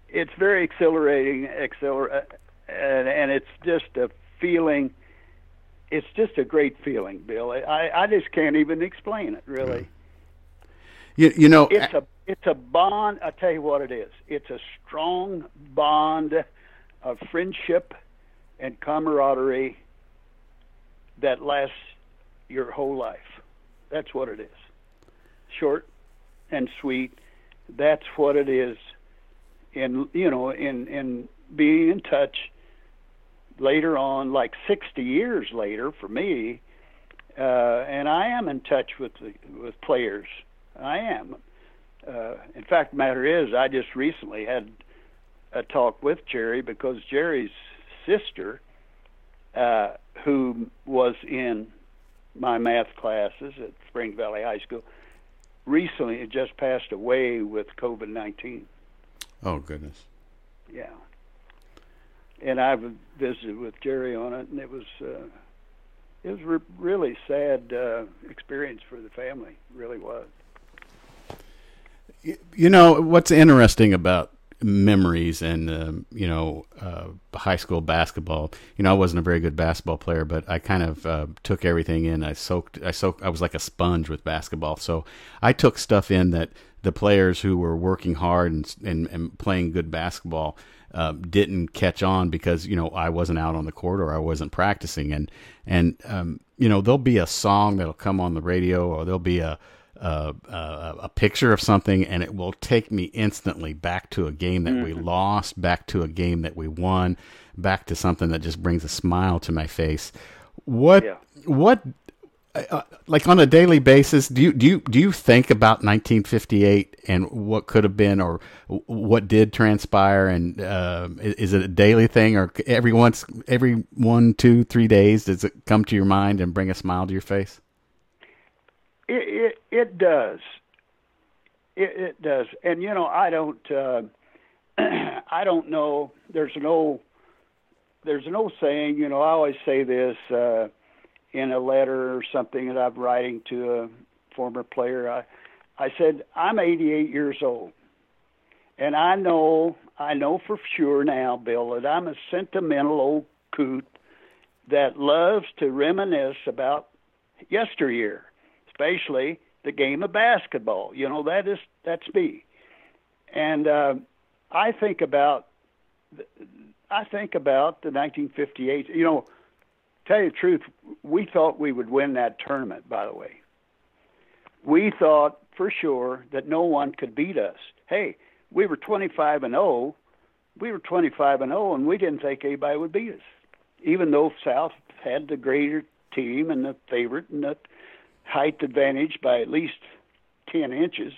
It's very exhilarating, acceler- and and it's just a feeling. It's just a great feeling, Bill. I I just can't even explain it really. You you know it's a it's a bond. I tell you what it is. It's a strong bond of friendship and camaraderie that lasts your whole life. That's what it is. Short and sweet. That's what it is. In you know in in being in touch later on, like 60 years later for me, uh, and I am in touch with the, with players. I am. Uh, in fact, the matter is, I just recently had a talk with Jerry because Jerry's sister, uh, who was in my math classes at Spring Valley High School, recently had just passed away with COVID 19. Oh, goodness. Yeah and I've visited with Jerry on it, and it was uh, it was re- really sad uh, experience for the family. It really was. You know what's interesting about memories and um, you know uh, high school basketball. You know, I wasn't a very good basketball player, but I kind of uh, took everything in. I soaked. I soaked. I was like a sponge with basketball. So I took stuff in that the players who were working hard and and, and playing good basketball uh, didn't catch on because you know I wasn't out on the court or I wasn't practicing, and and um, you know there'll be a song that'll come on the radio or there'll be a a, a, a picture of something, and it will take me instantly back to a game that mm-hmm. we lost, back to a game that we won, back to something that just brings a smile to my face. What yeah. what uh, like on a daily basis, do you do you do you think about 1958 and what could have been or what did transpire? And uh, is it a daily thing, or every once every one, two, three days does it come to your mind and bring a smile to your face? It it, it does. It, it does, and you know I don't uh, I don't know. There's old there's an old saying. You know I always say this. Uh, in a letter or something that I'm writing to a former player, I, I said, I'm 88 years old. And I know, I know for sure now, Bill, that I'm a sentimental old coot that loves to reminisce about yesteryear, especially the game of basketball. You know, that is, that's me. And uh, I think about, I think about the 1958, you know, tell you the truth, we thought we would win that tournament. By the way, we thought for sure that no one could beat us. Hey, we were 25 and 0. We were 25 and 0, and we didn't think anybody would beat us, even though South had the greater team and the favorite and the height advantage by at least 10 inches.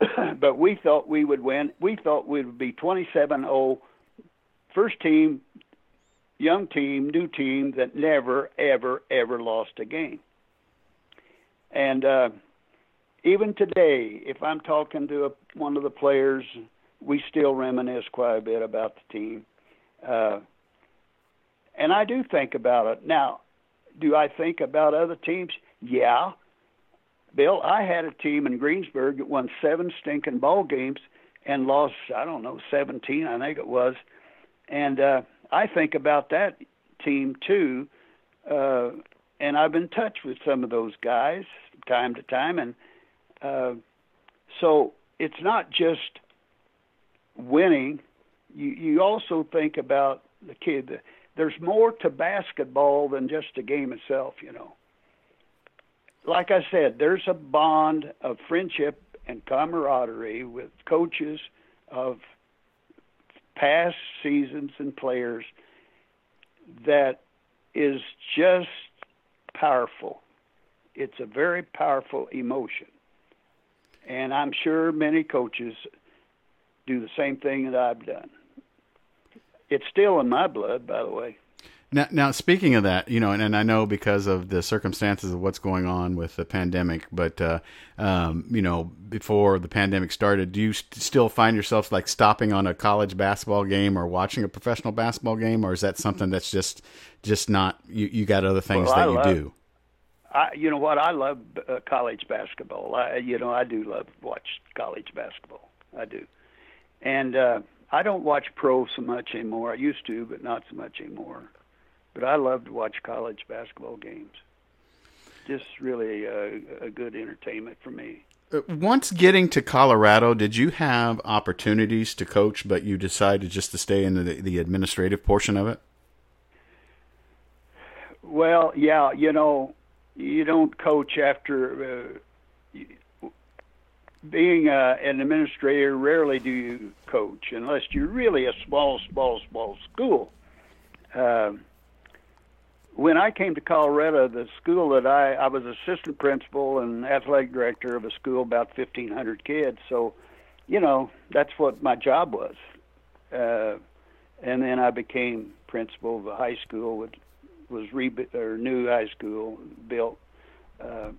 but we thought we would win. We thought we would be 27 0, first team, young team, new team that never, ever, ever lost a game. And uh, even today, if I'm talking to a, one of the players, we still reminisce quite a bit about the team. Uh, and I do think about it. Now, do I think about other teams? Yeah. Bill, I had a team in Greensburg that won seven stinking ball games and lost, I don't know, 17, I think it was. And uh, I think about that team too. Uh, and I've been in touch with some of those guys time to time. And uh, so it's not just winning. You, you also think about the kid there's more to basketball than just the game itself, you know. Like I said, there's a bond of friendship and camaraderie with coaches of past seasons and players that is just powerful. It's a very powerful emotion. And I'm sure many coaches do the same thing that I've done it's still in my blood, by the way. Now, now speaking of that, you know, and, and I know because of the circumstances of what's going on with the pandemic, but uh, um, you know, before the pandemic started, do you st- still find yourself like stopping on a college basketball game or watching a professional basketball game, or is that something that's just just not you? You got other things well, that you do. I, you know what? I love uh, college basketball. I, you know, I do love watch college basketball. I do, and uh, I don't watch pro so much anymore. I used to, but not so much anymore. But I love to watch college basketball games. Just really a, a good entertainment for me. Uh, once getting to Colorado, did you have opportunities to coach, but you decided just to stay in the, the administrative portion of it? Well, yeah, you know, you don't coach after uh, being uh, an administrator, rarely do you coach unless you're really a small, small, small school. Uh, when I came to Colorado, the school that I I was assistant principal and athletic director of a school about 1,500 kids. So, you know, that's what my job was. Uh, and then I became principal of a high school, which was re or new high school built. Uh,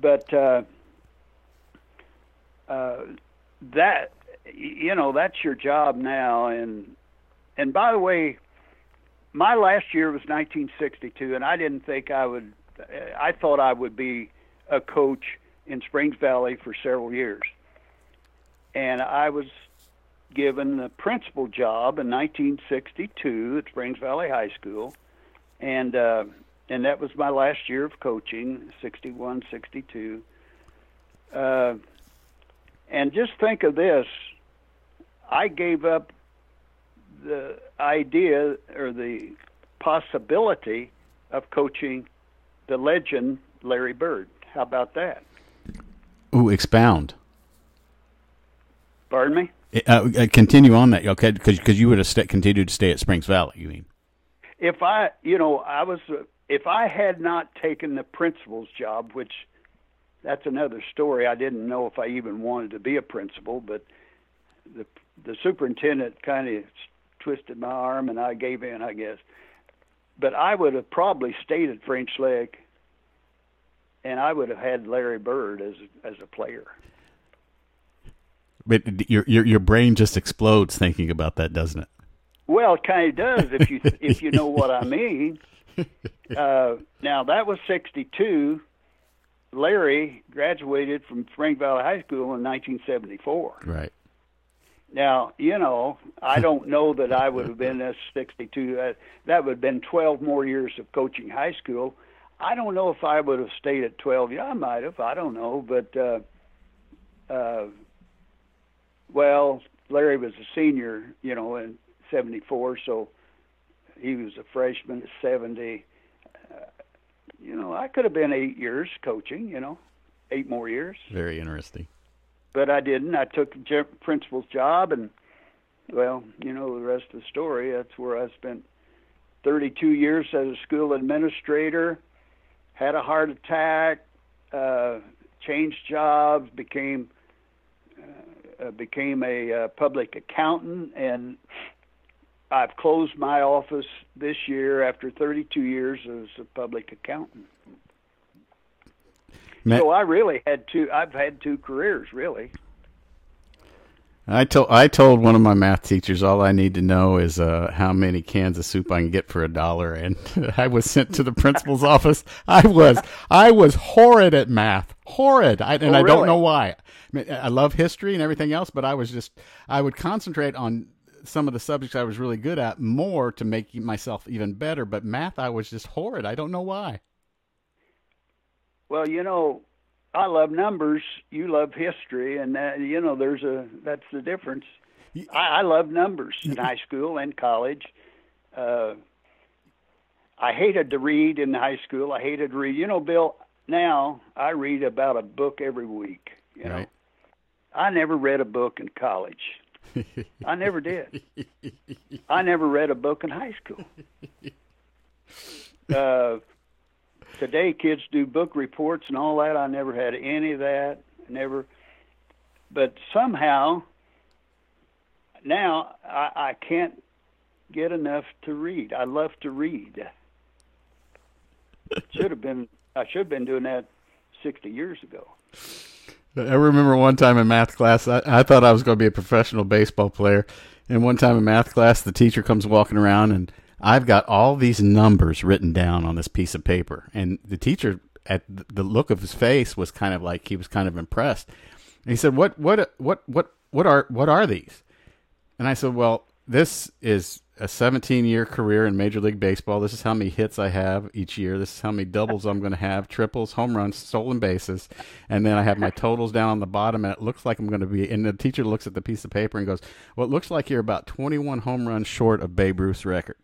but uh, uh, that you know that's your job now and and by the way my last year was 1962 and I didn't think I would I thought I would be a coach in Springs Valley for several years. And I was given the principal job in 1962 at Springs Valley High School and uh and that was my last year of coaching 61 62 uh and just think of this I gave up the idea or the possibility of coaching the legend Larry Bird. How about that? Ooh, expound. Pardon me? Uh, uh continue on that, okay? Because you would have st- continued to stay at Springs Valley. You mean? If I, you know, I was, uh, if I had not taken the principal's job, which that's another story. I didn't know if I even wanted to be a principal, but the the superintendent kind of twisted my arm and I gave in, I guess. But I would have probably stayed at French Lick, and I would have had Larry Bird as as a player. But your your your brain just explodes thinking about that, doesn't it? Well, it kind of does if you if you know what I mean. Uh, now that was '62 Larry graduated from Spring Valley High School in 1974. Right. Now, you know, I don't know that I would have been a 62. Uh, that would have been 12 more years of coaching high school. I don't know if I would have stayed at 12. Yeah, I might have. I don't know, but uh, uh, well, Larry was a senior, you know, in '74, so he was a freshman at 70 You know, I could have been eight years coaching, you know, eight more years. Very interesting. But I didn't. I took the principal's job, and well, you know the rest of the story. That's where I spent 32 years as a school administrator. Had a heart attack, uh, changed jobs, became uh, became a uh, public accountant, and I've closed my office this year after 32 years as a public accountant. Matt, so I really had two. I've had two careers, really. I told I told one of my math teachers all I need to know is uh, how many cans of soup I can get for a dollar, and I was sent to the principal's office. I was I was horrid at math, horrid, I, and oh, I don't know why. I, mean, I love history and everything else, but I was just I would concentrate on some of the subjects I was really good at more to make myself even better. But math, I was just horrid. I don't know why. Well, you know, I love numbers. You love history, and that, you know, there's a that's the difference. I, I love numbers in high school and college. Uh, I hated to read in high school. I hated to read. You know, Bill. Now I read about a book every week. You know, right. I never read a book in college. I never did. I never read a book in high school. Uh, today kids do book reports and all that. I never had any of that. Never. But somehow now I, I can't get enough to read. I love to read. should have been I should have been doing that 60 years ago. I remember one time in math class, I, I thought I was going to be a professional baseball player. And one time in math class, the teacher comes walking around and I've got all these numbers written down on this piece of paper. And the teacher, at the look of his face, was kind of like he was kind of impressed. And he said, "What, what, what, what, what are, what are these?" And I said, "Well, this is a 17 year career in Major League Baseball. This is how many hits I have each year. This is how many doubles I'm going to have, triples, home runs, stolen bases. And then I have my totals down on the bottom, and it looks like I'm going to be. And the teacher looks at the piece of paper and goes, Well, it looks like you're about 21 home runs short of Babe Ruth's record.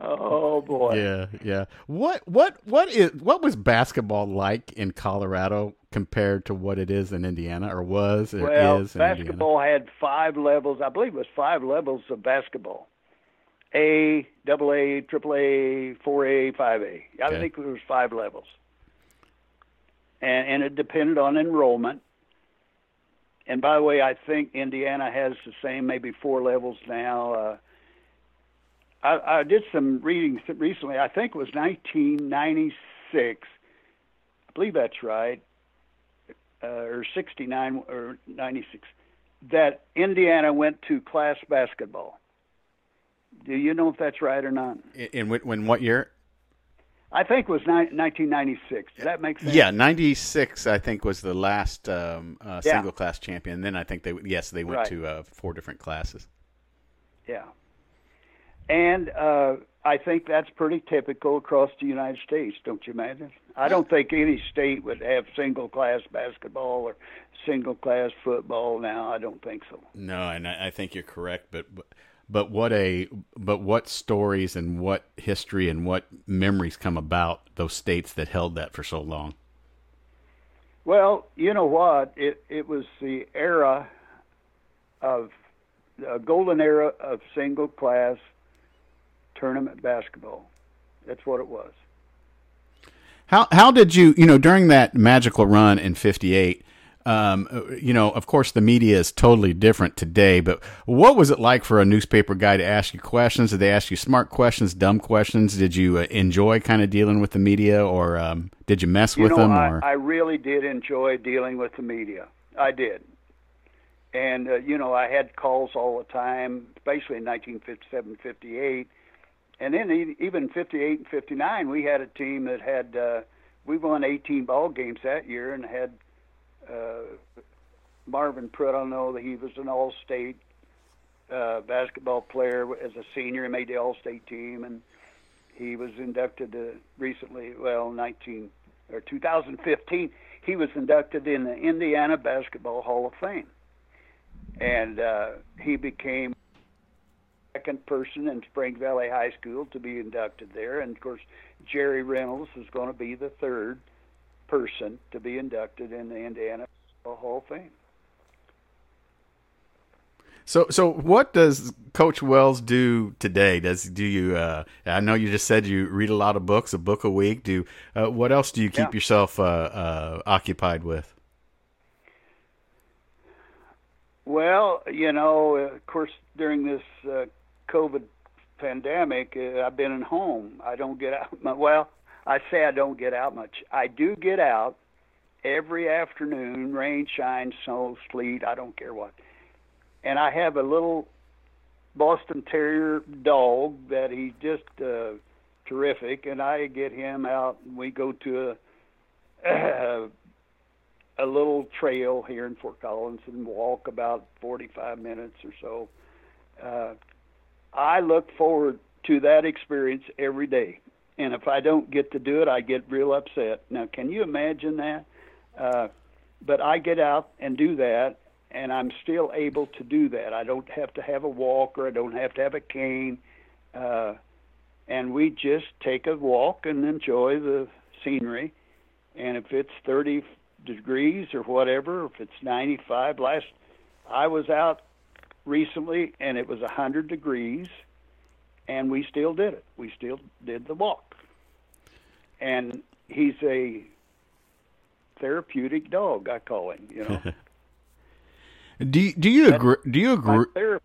Oh boy. Yeah, yeah. What what what is what was basketball like in Colorado compared to what it is in Indiana or was or well, is in basketball Indiana? had five levels. I believe it was five levels of basketball. A, double A, triple A, four A, five A. I okay. think it was five levels. And and it depended on enrollment. And by the way, I think Indiana has the same, maybe four levels now. Uh, I, I did some reading recently. I think it was 1996. I believe that's right, uh, or 69 or 96. That Indiana went to class basketball. Do you know if that's right or not? In, in when what year? I think it was ni- 1996. Does that make sense? Yeah, 96 I think was the last um, uh, yeah. single class champion. And then I think they yes they went right. to uh, four different classes. Yeah. And uh, I think that's pretty typical across the United States, don't you imagine? I don't think any state would have single class basketball or single class football now. I don't think so. No, and I, I think you're correct, but, but but what a but what stories and what history and what memories come about those states that held that for so long. Well, you know what? It it was the era of a golden era of single class tournament basketball. That's what it was. How how did you you know during that magical run in '58? Um, you know, of course, the media is totally different today. But what was it like for a newspaper guy to ask you questions? Did they ask you smart questions, dumb questions? Did you uh, enjoy kind of dealing with the media, or um, did you mess you with know, them? I, or I really did enjoy dealing with the media. I did, and uh, you know, I had calls all the time, especially in 1957, 58 and then even 58 and 59, we had a team that had uh, we won 18 ball games that year and had uh, Marvin Pruitt. I know that he was an All-State uh, basketball player as a senior. He made the All-State team, and he was inducted to recently, well, 19 or 2015. He was inducted in the Indiana Basketball Hall of Fame, and uh, he became second person in Spring Valley High School to be inducted there, and of course Jerry Reynolds is going to be the third person to be inducted in the Indiana Hall of Fame. So, so what does Coach Wells do today? Does do you? Uh, I know you just said you read a lot of books, a book a week. Do uh, what else do you keep Yeah. yourself uh, uh, occupied with? Well, you know, of course, during this uh, COVID pandemic, uh, I've been at home. I don't get out. mu- Well, I say I don't get out much. I do get out every afternoon, rain, shine, snow, sleet. I don't care what. And I have a little Boston Terrier dog that he's just uh, terrific, and I get him out. and We go to a a little trail here in Fort Collins and walk about 45 minutes or so. Uh, I look forward to that experience every day. And if I don't get to do it, I get real upset. Now, can you imagine that? Uh, but I get out and do that, and I'm still able to do that. I don't have to have a walker, I don't have to have a cane. Uh, and we just take a walk and enjoy the scenery. And if it's 30 degrees or whatever, if it's 95, last I was out recently and it was 100 degrees and we still did it. We still did the walk. And he's a therapeutic dog, I call him, you know. Do you, do you agree? Do you agree?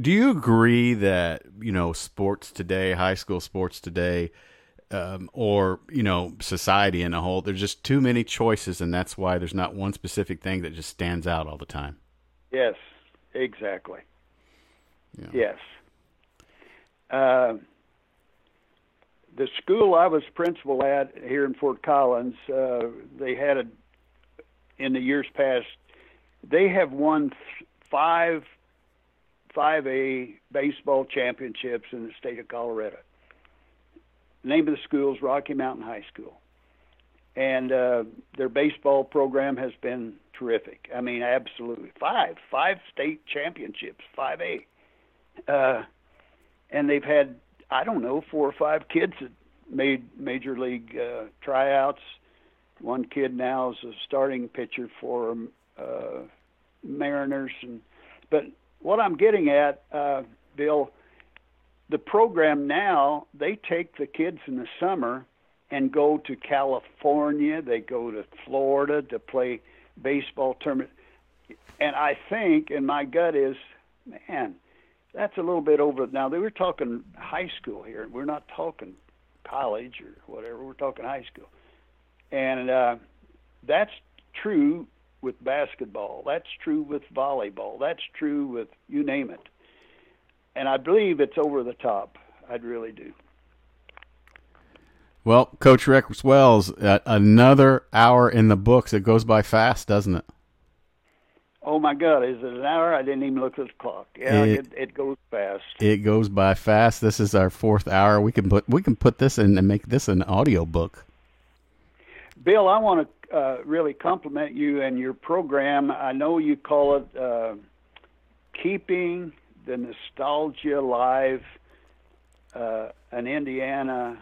Do you agree that you know sports today, high school sports today, um, or you know society in a whole? There's just too many choices, and that's why there's not one specific thing that just stands out all the time. Yes, exactly. Yeah. Yes. Uh, the school I was principal at here in Fort Collins, uh, they had a, in the years past, they have won five, five A baseball championships in the state of Colorado. The name of the school is Rocky Mountain High School, and uh, their baseball program has been terrific. I mean, absolutely five, five state championships, five A uh, and they've had I don't know four or five kids that made major league uh, tryouts. One kid now is a starting pitcher for uh, Mariners, and but what I'm getting at, uh, Bill, the program now they take the kids in the summer and go to California. They go to Florida to play baseball tournament, and I think, and my gut is, man that's a little bit over. Now they were talking high school here. We're not talking college or whatever. We're talking high school, and uh, that's true with basketball. That's true with volleyball. That's true with you name it. And I believe it's over the top. I'd really do. Well, Coach Rex Wells, uh, another hour in the books. It goes by fast, doesn't it? Oh my God, is it an hour? I didn't even look at the clock. Yeah, It- it, it goes fast. It goes by fast. This is our fourth hour. We can put we can put this in and make this an audio book. Bill, I want to uh, really compliment you and your program. I know you call it uh, Keeping the Nostalgia Alive, uh, an Indiana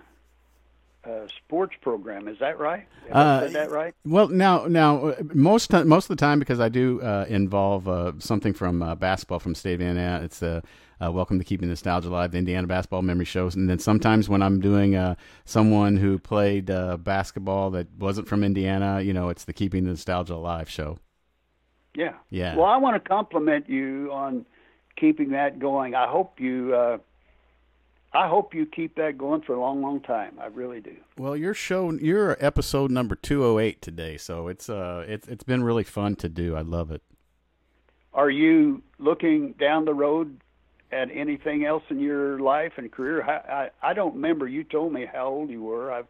uh, sports program. Is that right? Uh, said that right? Well, now, now, uh, most most of the time, because I do uh, involve uh, something from uh, basketball from state of Indiana. It's uh, uh, welcome to keeping nostalgia alive, the Indiana basketball memory shows, and then sometimes when I'm doing uh, someone who played uh, basketball that wasn't from Indiana, you know, it's the keeping the nostalgia alive show. Yeah. Yeah. Well, I want to compliment you on keeping that going. I hope you. I hope you keep that going for a long, long time. I really do. Well, your show, your episode number two hundred eight today, so it's uh, it's it's been really fun to do. I love it. Are you looking down the road at anything else in your life and career? I, I, I don't remember. You told me how old you were. I've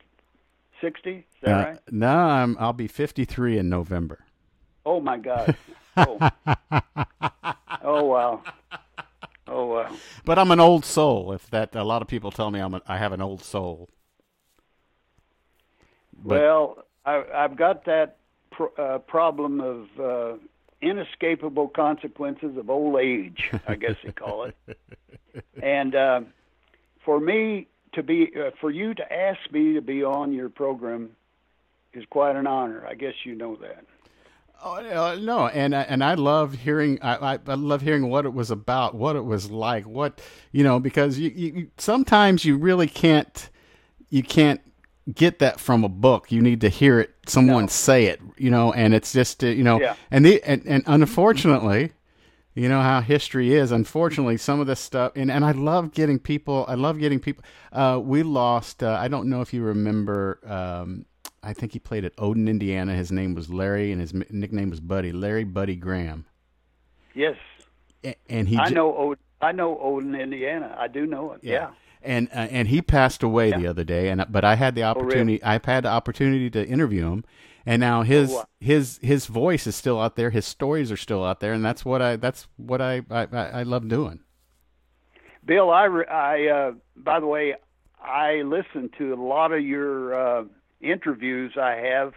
sixty. Is that Uh, right? No, I'm I'll be fifty three in November. Oh my God. Oh. oh wow. Oh wow. But I'm an old soul. If that, a lot of people tell me I'm a, I have an old soul. But- well, I, I've got that pro, uh, problem of uh, inescapable consequences of old age, I guess they call it. and uh, for me to be, uh, for you to ask me to be on your program is quite an honor. I guess you know that. Oh uh, no, and and I love hearing I, I, I love hearing what it was about, what it was like, what you know, because you, you sometimes you really can't you can't get that from a book. You need to hear it, someone no. say it, you know, and it's just uh, you know, yeah. and the and, and unfortunately, you know how history is. Unfortunately, some of this stuff, and and I love getting people. I love getting people. Uh, we lost. Uh, I don't know if you remember. Um, I think he played at Odon, Indiana. His name was Larry, and his nickname was Buddy. Larry Buddy Graham. Yes. and he. I know Odon. I know Odon, Indiana. I do know it. Yeah. yeah. And uh, and he passed away yeah. the other day, and but I had the opportunity. Oh, really? I've had the opportunity to interview him, and now his oh, wow. his his voice is still out there. His stories are still out there, and that's what I that's what I I, I love doing. Bill, I I uh, by the way, I listen to a lot of your. Uh, interviews I have,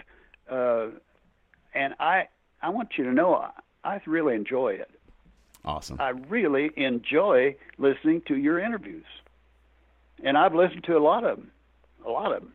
uh, and I I want you to know I, I really enjoy it. Awesome. I really enjoy listening to your interviews, and I've listened to a lot of them, a lot of them.